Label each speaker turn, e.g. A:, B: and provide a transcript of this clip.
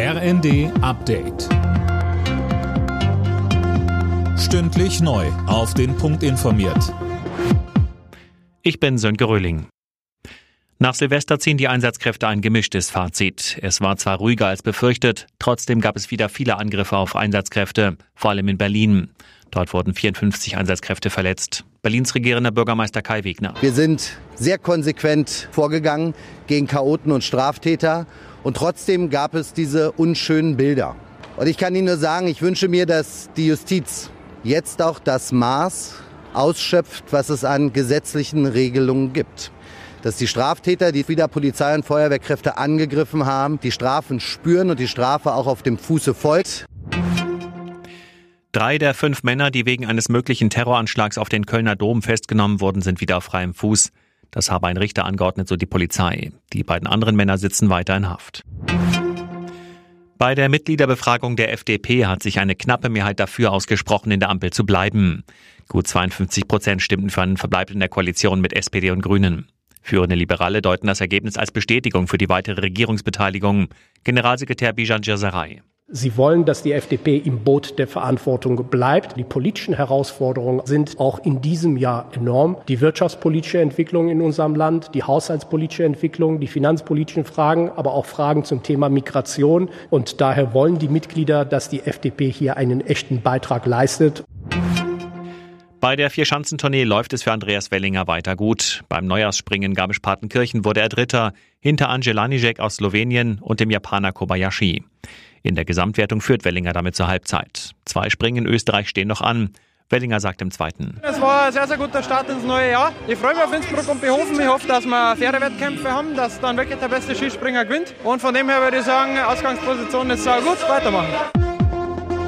A: RND Update. Stündlich neu. Auf den Punkt informiert.
B: Ich bin Sönke Röhling. Nach Silvester ziehen die Einsatzkräfte ein gemischtes Fazit. Es war zwar ruhiger als befürchtet, trotzdem gab es wieder viele Angriffe auf Einsatzkräfte, vor allem in Berlin. Dort wurden 54 Einsatzkräfte verletzt. Berlins regierender Bürgermeister Kai Wegner.
C: Wir sind sehr konsequent vorgegangen gegen Chaoten und Straftäter und trotzdem gab es diese unschönen Bilder. Und ich kann Ihnen nur sagen, ich wünsche mir, dass die Justiz jetzt auch das Maß ausschöpft, was es an gesetzlichen Regelungen gibt. Dass die Straftäter, die wieder Polizei und Feuerwehrkräfte angegriffen haben, die Strafen spüren und die Strafe auch auf dem Fuße folgt.
B: Drei der fünf Männer, die wegen eines möglichen Terroranschlags auf den Kölner Dom festgenommen wurden, sind wieder auf freiem Fuß. Das habe ein Richter angeordnet, so die Polizei. Die beiden anderen Männer sitzen weiter in Haft. Bei der Mitgliederbefragung der FDP hat sich eine knappe Mehrheit dafür ausgesprochen, in der Ampel zu bleiben. Gut 52 Prozent stimmten für einen Verbleib in der Koalition mit SPD und Grünen. Führende Liberale deuten das Ergebnis als Bestätigung für die weitere Regierungsbeteiligung. Generalsekretär Bijan Djazarei.
D: Sie wollen, dass die FDP im Boot der Verantwortung bleibt. Die politischen Herausforderungen sind auch in diesem Jahr enorm. Die wirtschaftspolitische Entwicklung in unserem Land, die haushaltspolitische Entwicklung, die finanzpolitischen Fragen, aber auch Fragen zum Thema Migration. Und daher wollen die Mitglieder, dass die FDP hier einen echten Beitrag leistet.
B: Bei der Vierschanzentournee läuft es für Andreas Wellinger weiter gut. Beim Neujahrsspringen Garmisch-Partenkirchen wurde er Dritter, hinter Angelanijek aus Slowenien und dem Japaner Kobayashi. In der Gesamtwertung führt Wellinger damit zur Halbzeit. Zwei Springen in Österreich stehen noch an. Wellinger sagt im zweiten.
E: Es war ein sehr, sehr guter Start ins neue Jahr. Ich freue mich auf Innsbruck und Behofen. Ich hoffe, dass wir faire Wettkämpfe haben, dass dann wirklich der beste Skispringer gewinnt. Und von dem her würde ich sagen, Ausgangsposition ist sehr gut. Weitermachen.